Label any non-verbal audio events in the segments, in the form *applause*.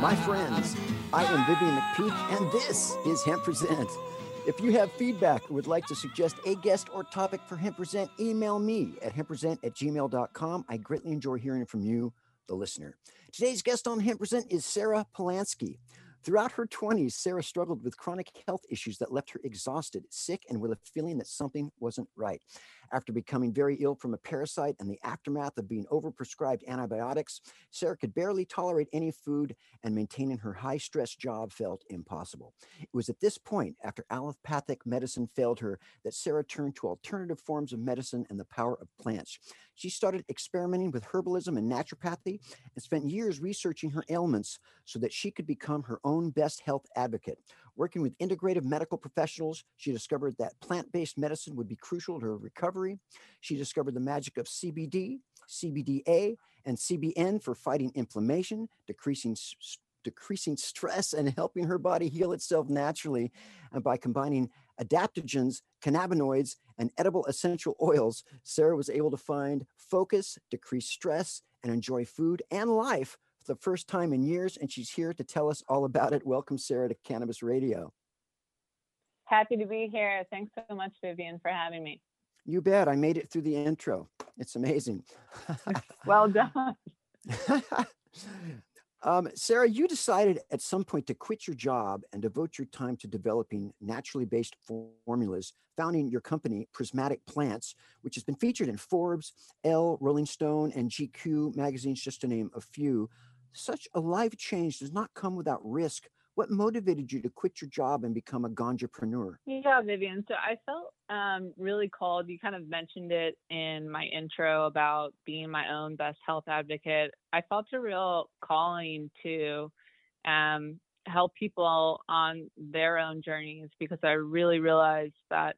My friends, I am Vivian McPeak, and this is Hemp Present. If you have feedback or would like to suggest a guest or topic for Hemp Present, email me at hempresent at gmail.com. I greatly enjoy hearing from you, the listener. Today's guest on Hemp Present is Sarah Polansky. Throughout her 20s, Sarah struggled with chronic health issues that left her exhausted, sick, and with a feeling that something wasn't right. After becoming very ill from a parasite and the aftermath of being overprescribed antibiotics, Sarah could barely tolerate any food, and maintaining her high stress job felt impossible. It was at this point, after allopathic medicine failed her, that Sarah turned to alternative forms of medicine and the power of plants. She started experimenting with herbalism and naturopathy and spent years researching her ailments so that she could become her own best health advocate. Working with integrative medical professionals, she discovered that plant based medicine would be crucial to her recovery. She discovered the magic of CBD, CBDA, and CBN for fighting inflammation, decreasing decreasing stress and helping her body heal itself naturally and by combining adaptogens, cannabinoids, and edible essential oils, Sarah was able to find focus, decrease stress, and enjoy food and life the first time in years, and she's here to tell us all about it. Welcome, Sarah, to Cannabis Radio. Happy to be here. Thanks so much, Vivian, for having me. You bet. I made it through the intro. It's amazing. *laughs* well done. *laughs* um, Sarah, you decided at some point to quit your job and devote your time to developing naturally based formulas, founding your company, Prismatic Plants, which has been featured in Forbes, Elle, Rolling Stone, and GQ magazines, just to name a few such a life change does not come without risk. What motivated you to quit your job and become a ganjapreneur? Yeah, Vivian. So I felt um, really called. You kind of mentioned it in my intro about being my own best health advocate. I felt a real calling to um, help people on their own journeys because I really realized that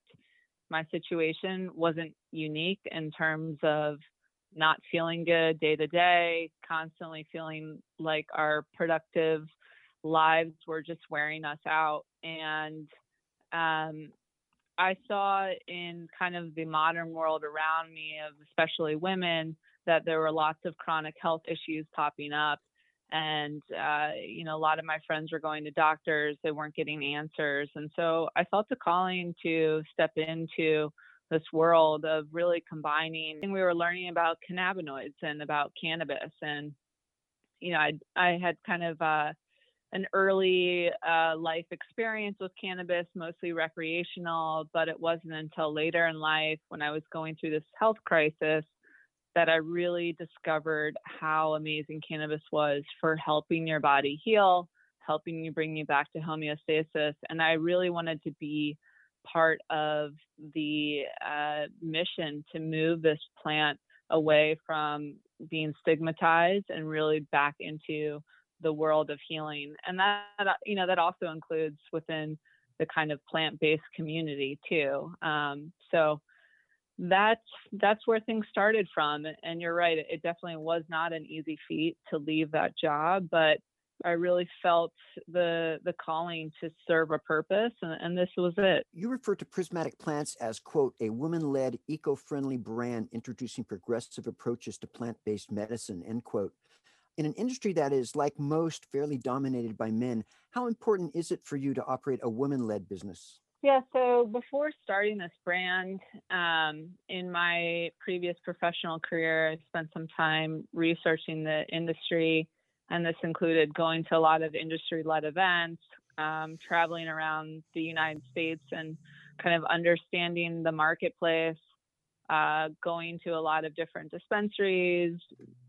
my situation wasn't unique in terms of not feeling good day to day, constantly feeling like our productive lives were just wearing us out. And um, I saw in kind of the modern world around me, of especially women, that there were lots of chronic health issues popping up. And, uh, you know, a lot of my friends were going to doctors, they weren't getting answers. And so I felt the calling to step into this world of really combining. And we were learning about cannabinoids and about cannabis. And, you know, I, I had kind of uh, an early uh, life experience with cannabis, mostly recreational, but it wasn't until later in life when I was going through this health crisis that I really discovered how amazing cannabis was for helping your body heal, helping you bring you back to homeostasis. And I really wanted to be part of the uh, mission to move this plant away from being stigmatized and really back into the world of healing. And that, you know, that also includes within the kind of plant-based community too. Um, so that's that's where things started from and you're right it definitely was not an easy feat to leave that job but i really felt the the calling to serve a purpose and, and this was it. You refer to prismatic plants as quote a woman-led eco-friendly brand introducing progressive approaches to plant-based medicine end quote. In an industry that is like most fairly dominated by men how important is it for you to operate a woman led business? Yeah, so before starting this brand, um, in my previous professional career, I spent some time researching the industry, and this included going to a lot of industry led events, um, traveling around the United States, and kind of understanding the marketplace, uh, going to a lot of different dispensaries,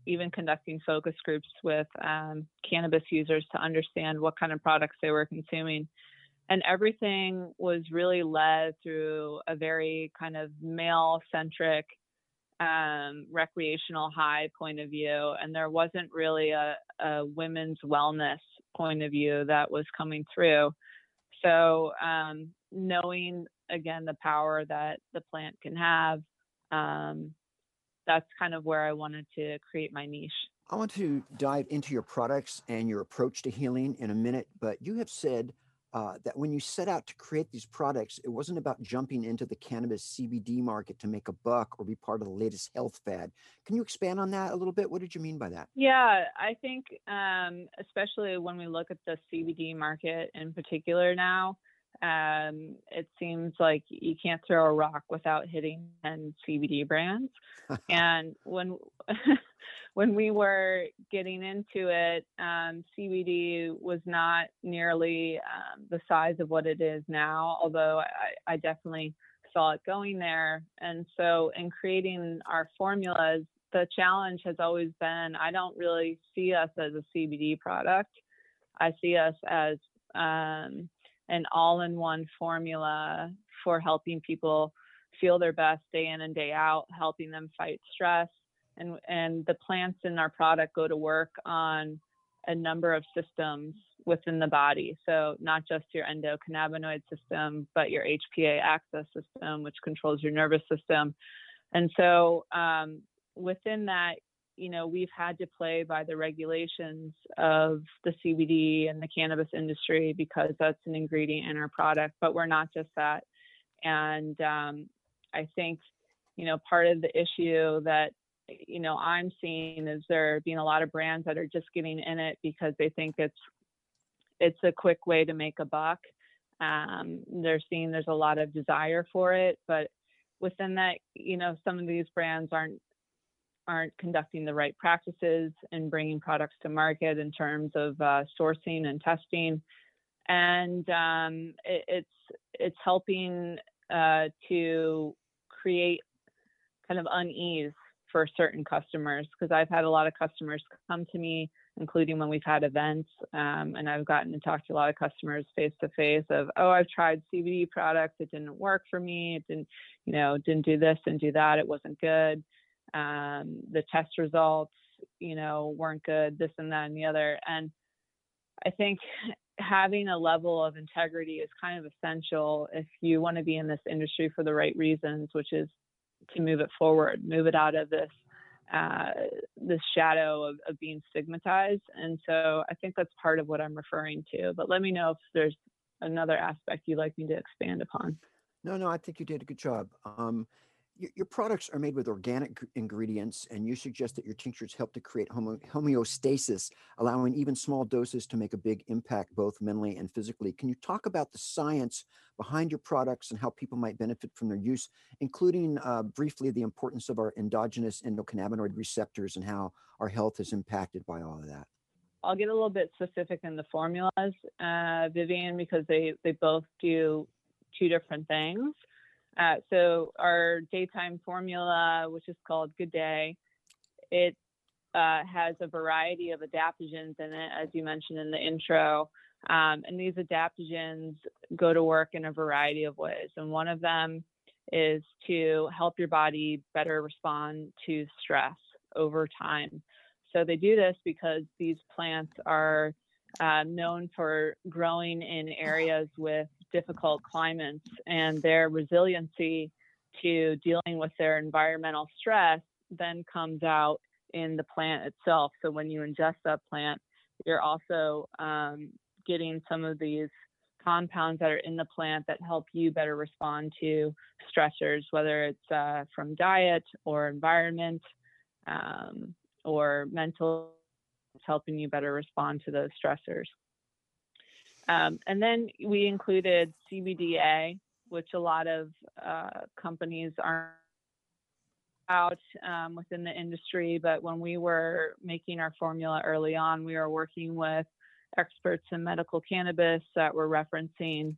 even conducting focus groups with um, cannabis users to understand what kind of products they were consuming. And everything was really led through a very kind of male centric um, recreational high point of view and there wasn't really a, a, women's wellness point of view that was coming through. So um, knowing again the power that the plant can have um, that's kind of where i wanted to create my niche. I want to dive into your products and your approach to healing in a minute but you have said uh, that when you set out to create these products, it wasn't about jumping into the cannabis CBD market to make a buck or be part of the latest health fad. Can you expand on that a little bit? What did you mean by that? Yeah, I think um, especially when we look at the CBD market in particular now, um, it seems like you can't throw a rock without hitting 10 CBD brands. *laughs* and when *laughs* when we were getting into it, um, CBD was not nearly um, the size of what it is now, although I, I definitely saw it going there. And so, in creating our formulas, the challenge has always been I don't really see us as a CBD product. I see us as um, an all in one formula for helping people feel their best day in and day out, helping them fight stress, and and the plants in our product go to work on a number of systems within the body. So not just your endocannabinoid system, but your HPA axis system, which controls your nervous system. And so um, within that, you know, we've had to play by the regulations of the CBD and the cannabis industry because that's an ingredient in our product. But we're not just that. And um, I think, you know, part of the issue that you know I'm seeing is there being a lot of brands that are just getting in it because they think it's it's a quick way to make a buck. Um, they're seeing there's a lot of desire for it, but within that, you know, some of these brands aren't aren't conducting the right practices and bringing products to market in terms of uh, sourcing and testing, and um, it, it's it's helping uh, to create kind of unease for certain customers because I've had a lot of customers come to me, including when we've had events, um, and I've gotten to talk to a lot of customers face to face of, oh, I've tried CBD products, it didn't work for me, it didn't, you know, didn't do this and do that, it wasn't good. Um, the test results, you know, weren't good, this and that and the other, and I think having a level of integrity is kind of essential if you want to be in this industry for the right reasons, which is to move it forward, move it out of this uh, this shadow of, of being stigmatized. And so I think that's part of what I'm referring to. But let me know if there's another aspect you'd like me to expand upon. No, no, I think you did a good job. Um, your, products are made with organic ingredients, and you suggest that your tinctures help to create homeostasis, allowing even small doses to make a big impact both mentally and physically. Can you talk about the science behind your products and how people might benefit from their use, including uh, briefly the importance of our endogenous endocannabinoid receptors and how our health is impacted by all of that? I'll get a little bit specific in the formulas, uh, Vivian, because they, they both do two different things. Uh, so our daytime formula, which is called Good Day, it uh, has a variety of adaptogens in it, as you mentioned in the intro. Um, and these adaptogens go to work in a variety of ways. And one of them is to help your body better respond to stress over time. So they do this because these plants are uh, known for growing in areas with difficult climates, and their resiliency to dealing with their environmental stress then comes out in the plant itself. So when you ingest that plant, you're also um, getting some of these compounds that are in the plant that help you better respond to stressors, whether it's uh, from diet or environment um, or mental, it's helping you better respond to those stressors. Um, and then we included CBDA, which a lot of uh, companies aren't out um, within the industry. But when we were making our formula early on, we were working with experts in medical cannabis that were referencing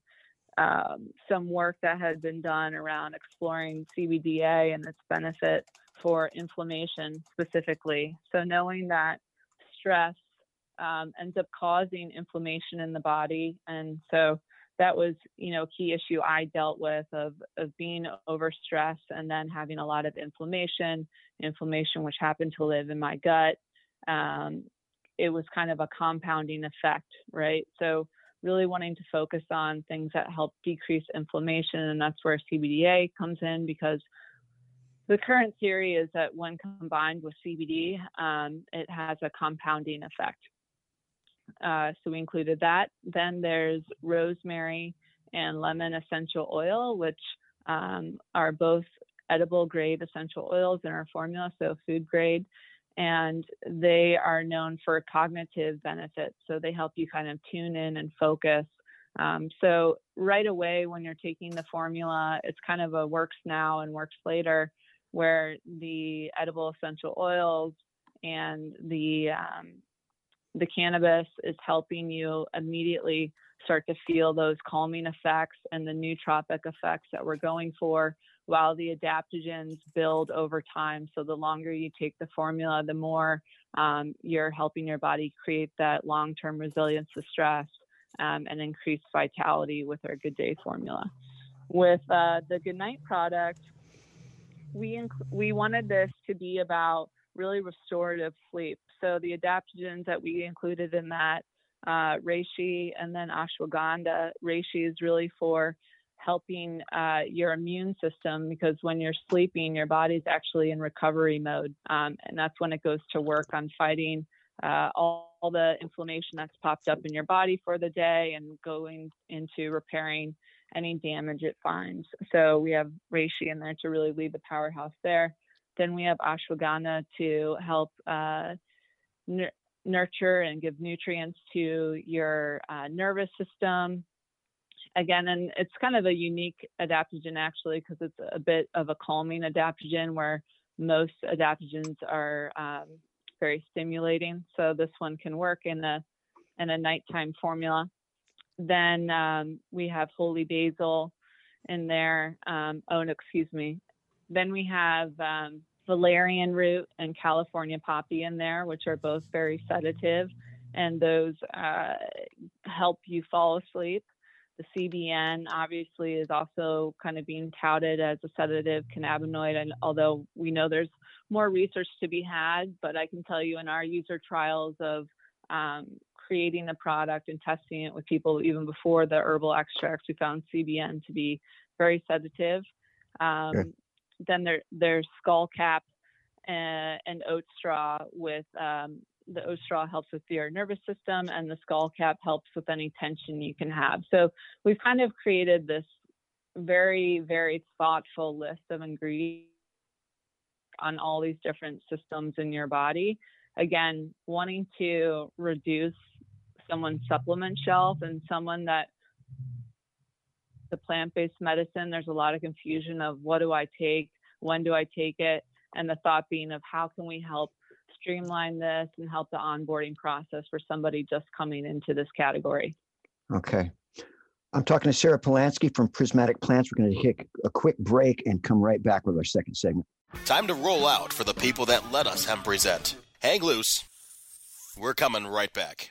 um, some work that had been done around exploring CBDA and its benefit for inflammation specifically. So, knowing that stress um, ends up causing inflammation in the body, and so that was, you know, a key issue I dealt with of of being overstressed and then having a lot of inflammation, inflammation which happened to live in my gut, um, it was kind of a compounding effect, right? So really wanting to focus on things that help decrease inflammation, and that's where CBDA comes in because the current theory is that when combined with CBD, um, it has a compounding effect. Uh, so we included that. Then there's rosemary and lemon essential oil, which um, are both edible grade essential oils in our formula, so food grade and they are known for cognitive benefits. So they help you kind of tune in and focus. Um, so right away, when you're taking the formula, it's kind of a works now and works later, where the edible essential oils and the um, the cannabis is helping you immediately start to feel those calming effects and the nootropic effects that we're going for while the adaptogens build over time. So the longer you take the formula, the more um, you're helping your body create that long term resilience to stress um, and increased vitality with our Good Day formula. With uh, the Good Night product, we, inc- we wanted this to be about really restorative sleep. So the adaptogens that we included in that, uh, reishi and then ashwagandha. Reishi is really for helping uh, your immune system because when you're sleeping, your body's actually in recovery mode. Um, and that's when it goes to work on fighting uh, all, all, the inflammation that's popped up in your body for the day and going into repairing any damage it finds. So we have reishi in there to really lead the powerhouse there. Then we have ashwagandha to help uh, n- nurture and give nutrients to your uh, nervous system, again, and it's kind of a unique adaptogen actually because it's a bit of a calming adaptogen where most adaptogens are um, very stimulating. So this one can work in a in a nighttime formula. Then um, we have holy basil in there. Um, oh, no, excuse me. Then we have um, valerian root and California poppy in there, which are both very sedative, and those uh, help you fall asleep. The CBN obviously is also kind of being touted as a sedative cannabinoid, and although we know there's more research to be had, but I can tell you in our user trials of um, creating the product and testing it with people even before the herbal extracts, we found CBN to be very sedative. Um, Then there, there's skull cap and, and oat straw with um, the oat straw helps with your nervous system and the skull cap helps with any tension you can have. So we've kind of created this very, very thoughtful list of ingredients on all these different systems in your body. Again, wanting to reduce someone's supplement shelf and someone that the plant-based medicine, there's a lot of confusion of what do I take, when do I take it, and the thought being of how can we help streamline this and help the onboarding process for somebody just coming into this category. Okay. I'm talking to Sarah Polansky from Prismatic Plants. We're going to take a quick break and come right back with our second segment. Time to roll out for the people that let us hemp present. Hang loose. We're coming right back.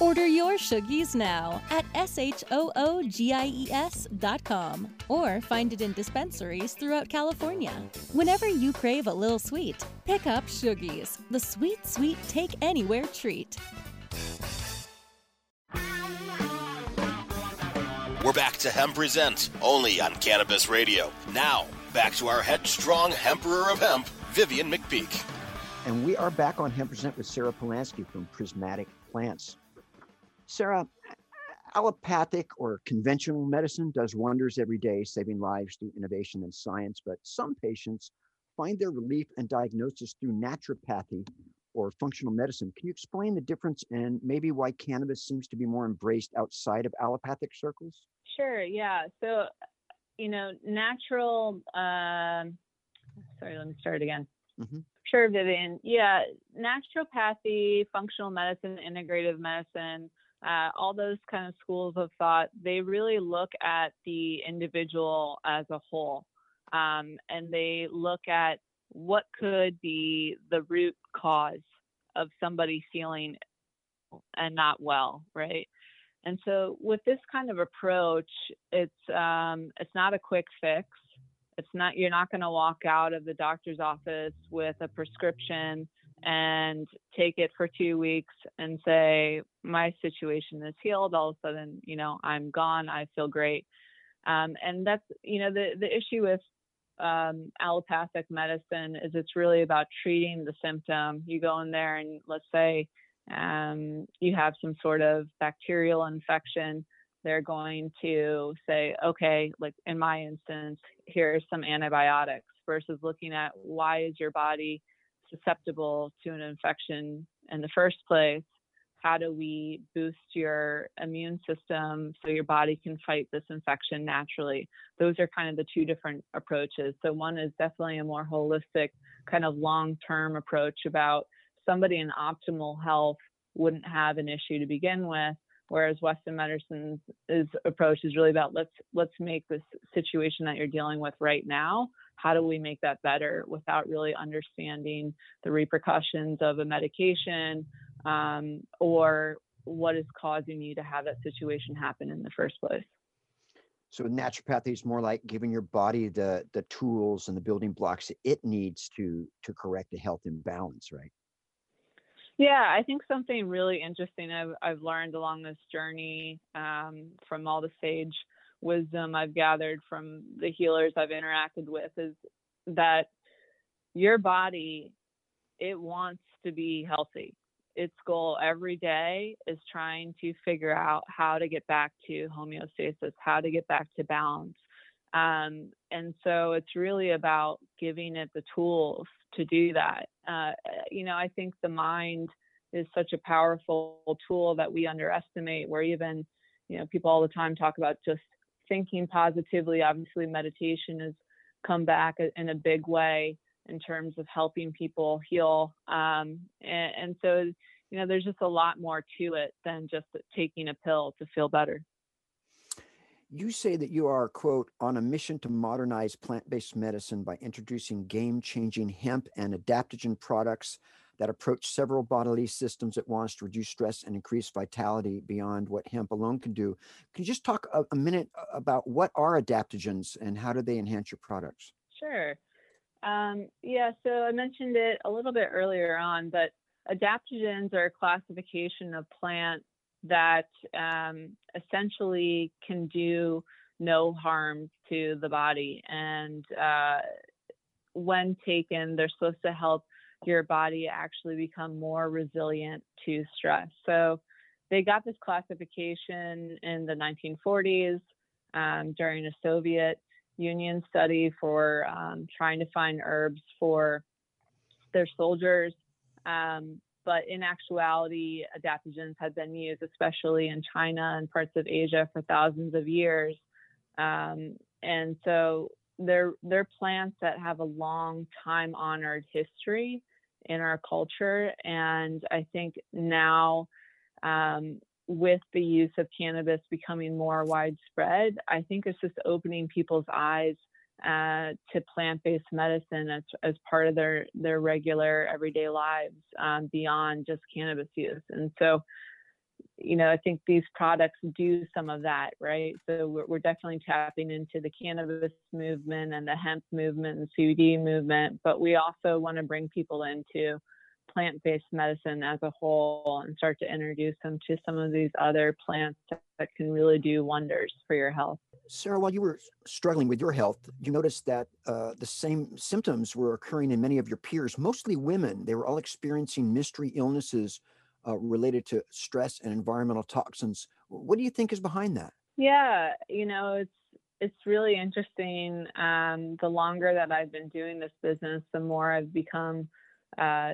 Order your Shoogies now at S-H-O-O-G-I-E-S dot com or find it in dispensaries throughout California. Whenever you crave a little sweet, pick up Shoogies, the sweet, sweet take anywhere treat. We're back to Hemp Present, only on Cannabis Radio. Now, back to our headstrong Emperor of Hemp, Vivian McPeak. And we are back on Hemp Present with Sarah Polansky from Prismatic Plants. Sarah, allopathic or conventional medicine does wonders every day, saving lives through innovation and science. But some patients find their relief and diagnosis through naturopathy or functional medicine. Can you explain the difference and maybe why cannabis seems to be more embraced outside of allopathic circles? Sure. Yeah. So, you know, natural. Um, sorry, let me start again. Mm-hmm. Sure, Vivian. Yeah, naturopathy, functional medicine, integrative medicine uh, all those kind of schools of thought, they really look at the individual as a whole. Um, and they look at what could be the root cause of somebody feeling and not well, right? And so with this kind of approach, it's um, it's not a quick fix. It's not you're not going to walk out of the doctor's office with a prescription and take it for two weeks and say my situation is healed. All of a sudden you know i'm gone. I feel great. Um, and that's you know the the issue with um, allopathic medicine is it's really about treating the symptom. You go in there and let's say um, you have some sort of bacterial infection they're going to say okay like in my instance here's some antibiotics versus looking at why is your body susceptible to an infection in the first place, how do we boost your immune system so your body can fight this infection naturally? Those are kind of the two different approaches. So, one is definitely a more holistic, kind of long term approach about somebody in optimal health wouldn't have an issue to begin with whereas western medicine's approach is really about let's let's make this situation that you're dealing with right now how do we make that better without really understanding the repercussions of a medication um, or what is causing you to have that situation happen in the first place? So naturopathy is more like giving your body the the tools and the building blocks that it needs to to correct a health imbalance right? Yeah, I think something really interesting I've, I've learned along this journey um, from all the sage wisdom I've gathered from the healers I've interacted with is that your body it wants to be healthy. Its goal every day is trying to figure out how to get back to homeostasis, how to get back to balance. Um, and so it's really about giving it the tools to do that. Uh, you know, I think the mind is such a powerful tool that we underestimate. Where even, you know, people all the time talk about just thinking positively. Obviously, meditation has come back in a big way in terms of helping people heal. Um, and, and so, you know, there's just a lot more to it than just taking a pill to feel better. You say that you are, quote, on a mission to modernize plant based medicine by introducing game changing hemp and adaptogen products that approach several bodily systems at once to reduce stress and increase vitality beyond what hemp alone can do. Can you just talk a, a minute about what are adaptogens and how do they enhance your products? Sure. Um, yeah, so I mentioned it a little bit earlier on, but adaptogens are a classification of plants that um, essentially can do no harm to the body. And uh, when taken, they're supposed to help your body actually become more resilient to stress. So they got this classification in the 1940s um, during a Soviet Union study for um, trying to find herbs for their soldiers. Um, but in actuality, adaptogens had been used, especially in China and parts of Asia, for thousands of years. Um, and so they're they're plants that have a long time honored history in our culture. And I think now, um, with the use of cannabis becoming more widespread, I think it's just opening people's eyes uh, to plant-based medicine as, as part of their their regular everyday lives um, beyond just cannabis use. And so, you know, I think these products do some of that, right? So we're, we're, definitely tapping into the cannabis movement and the hemp movement and CBD movement, but we also want to bring people into plant-based medicine as a whole and start to introduce them to some of these other plants that can really do wonders for your health. Sarah, while you were struggling with your health, you noticed that uh, the same symptoms were occurring in many of your peers, mostly women. They were all experiencing mystery illnesses uh, related to stress and environmental toxins. What do you think is behind that? Yeah, you know, it's it's really interesting. Um, the longer that I've been doing this business, the more I've become uh,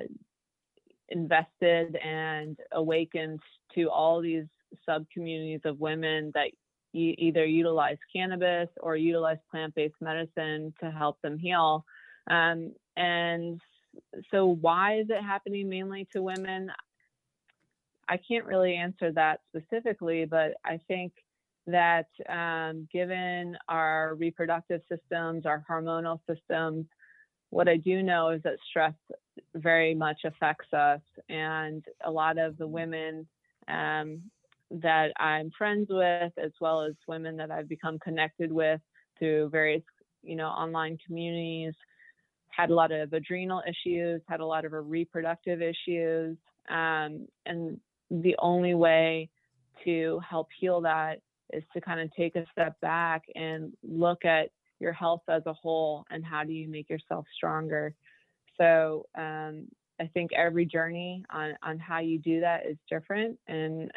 invested and awakened to all these sub communities of women that either utilize cannabis or utilize plant based medicine to help them heal. Um, and so, why is it happening mainly to women? I can't really answer that specifically, but I think that um, given our reproductive systems, our hormonal systems, what I do know is that stress very much affects us. And a lot of the women um, that I'm friends with, as well as women that I've become connected with through various, you know, online communities, had a lot of adrenal issues, had a lot of reproductive issues. Um, and the only way to help heal that is to kind of take a step back and look at your health as a whole and how do you make yourself stronger. So um, I think every journey on on how you do that is different, and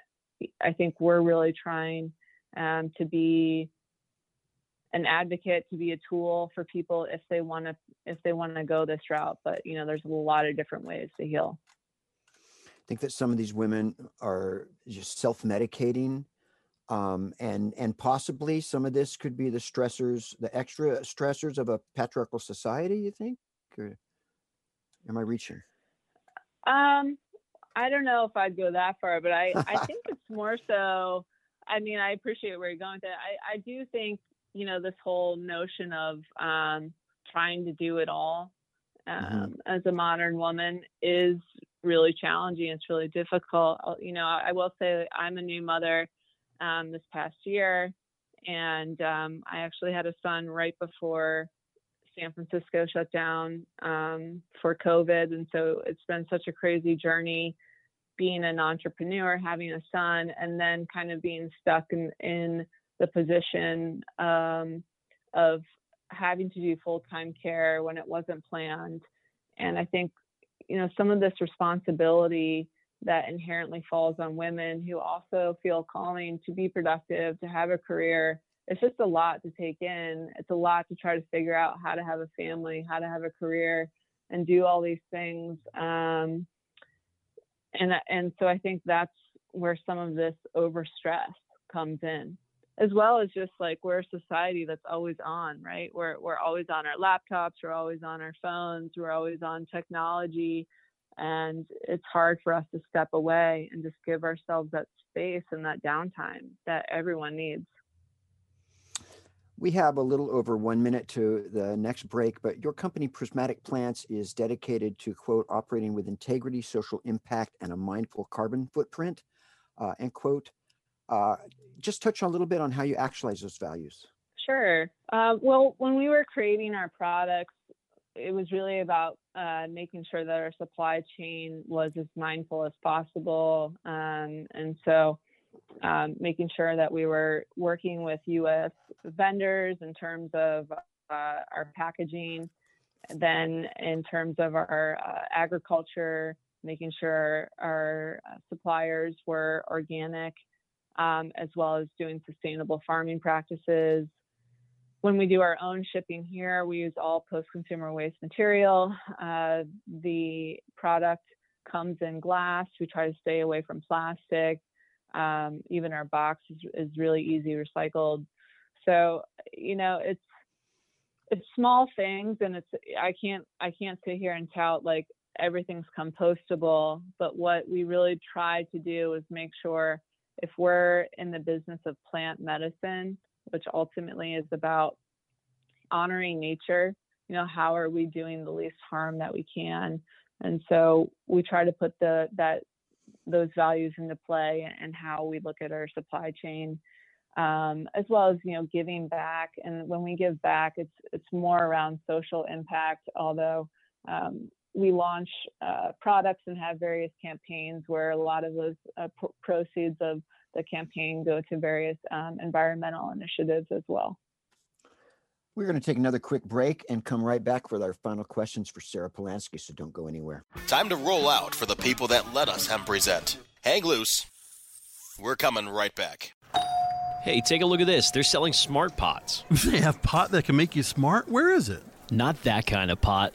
I think we're really trying um, to be an advocate to be a tool for people if they want to if they want to go this route but you know there's a lot of different ways to heal think that some of these women are just self-medicating um, and and possibly some of this could be the stressors the extra stressors of a patriarchal society you think or am i reaching um i don't know if i'd go that far but i i *laughs* think it's more so i mean i appreciate where you're going with it i i do think you know this whole notion of um trying to do it all mm-hmm. um, mm-hmm. as a modern woman is really challenging. It's really difficult. Uh, you know, I will say I'm a new mother um, this past year, and um, I actually had a son right before San Francisco shut down um, for COVID, and so it's been such a crazy journey being an entrepreneur, having a son, and then kind of being stuck in in the position um, of having to do full time care when it wasn't planned. And I think you know some of this responsibility that inherently falls on women who also feel calling to be productive to have a career it's just a lot to take in. It's a lot to try to figure out how to have a family how to have a career and do all these things um, and and so i think that's where some of this overstress comes in as well as just like we're a society that's always on, right? We're we're always on our laptops, we're always on our phones, we're always on technology, and it's hard for us to step away and just give ourselves that space and that downtime that everyone needs. We have a little over one minute to the next break, but your company, Prismatic Plants, is dedicated to quote operating with integrity, social impact, and a mindful carbon footprint. Uh, end quote. Uh, just touch a little bit on how you actualize those values. Sure. Uh, well, when we were creating our products, it was really about uh, making sure that our supply chain was as mindful as possible. Um, and so um, making sure that we were working with US vendors in terms of uh, our packaging, then in terms of our uh, agriculture, making sure our uh, suppliers were organic um, as well as doing sustainable farming practices. When we do our own shipping here, we use all post consumer waste material. Uh, the product comes in glass. We try to stay away from plastic. Um, even our box is, is really easy recycled. So, you know, it's it's small things and it's I can't I can't sit here and tout like everything's compostable, but what we really try to do is make sure if we're in the business of plant medicine, which ultimately is about honoring nature, you know, how are we doing the least harm that we can? And so we try to put the that those values into play and how we look at our supply chain, um, as well as you know giving back. And when we give back, it's it's more around social impact. Although um, we launch uh, products and have various campaigns where a lot of those uh, proceeds of the campaign go to various um, environmental initiatives as well. We're going to take another quick break and come right back with our final questions for Sarah Polansky, so don't go anywhere. Time to roll out for the people that let us hemp present. Hang loose. We're coming right back. Hey, take a look at this. They're selling smart pots. *laughs* They have pot that can make you smart? Where is it? Not that kind of pot.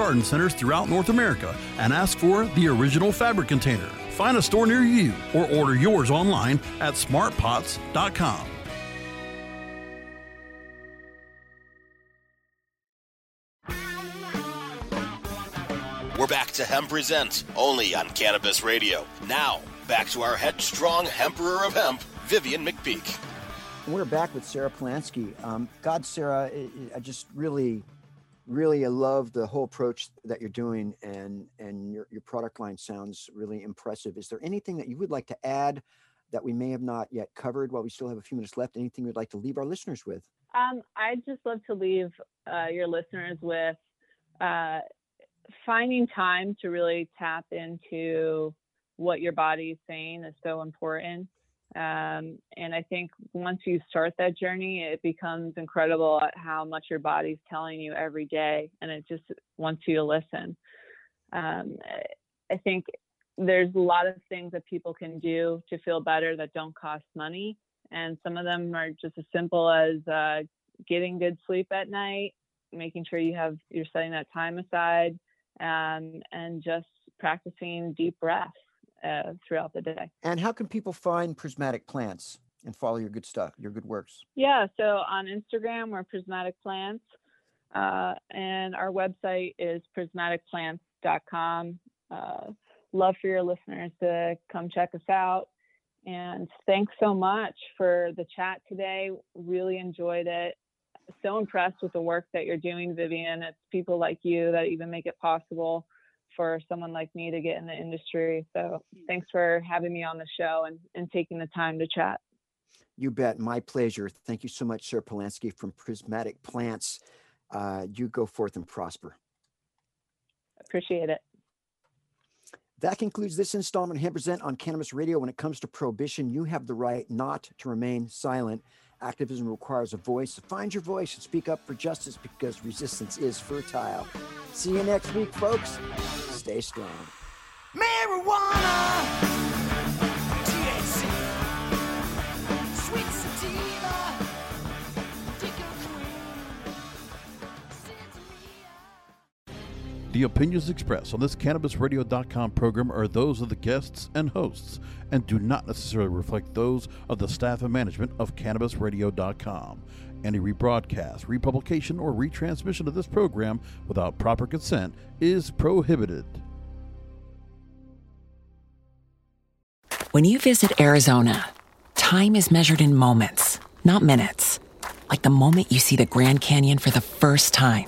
garden centers throughout North America and ask for the original fabric container. Find a store near you or order yours online at smartpots.com. We're back to Hemp Present, only on Cannabis Radio. Now, back to our headstrong Emperor of Hemp, Vivian McPeak. We're back with Sarah Polansky. Um, God, Sarah, I just really really I love the whole approach that you're doing and and your, your product line sounds really impressive. Is there anything that you would like to add that we may have not yet covered while we still have a few minutes left? Anything you'd like to leave our listeners with? Um, I'd just love to leave uh, your listeners with uh, finding time to really tap into what your body is saying is so important. Um, and I think once you start that journey, it becomes incredible at how much your body's telling you every day, and it just wants you to listen. Um, I think there's a lot of things that people can do to feel better that don't cost money, and some of them are just as simple as uh, getting good sleep at night, making sure you have you're setting that time aside, um, and just practicing deep breaths uh, throughout the day. And how can people find prismatic plants and follow your good stuff, your good works? Yeah, so on Instagram, we're prismatic plants, uh, and our website is prismaticplants.com. Uh, love for your listeners to come check us out. And thanks so much for the chat today. Really enjoyed it. So impressed with the work that you're doing, Vivian. It's people like you that even make it possible for someone like me to get in the industry. So thanks for having me on the show and, and taking the time to chat. You bet. My pleasure. Thank you so much, Sarah Polansky from Prismatic Plants. Uh, you go forth and prosper. Appreciate it. That concludes this installment of Hemp Present on Cannabis Radio. When it comes to prohibition, you have the right not to remain silent. Activism requires a voice. So find your voice and speak up for justice because resistance is fertile. See you next week, folks. Stay strong. Marijuana. The opinions expressed on this CannabisRadio.com program are those of the guests and hosts and do not necessarily reflect those of the staff and management of CannabisRadio.com. Any rebroadcast, republication, or retransmission of this program without proper consent is prohibited. When you visit Arizona, time is measured in moments, not minutes. Like the moment you see the Grand Canyon for the first time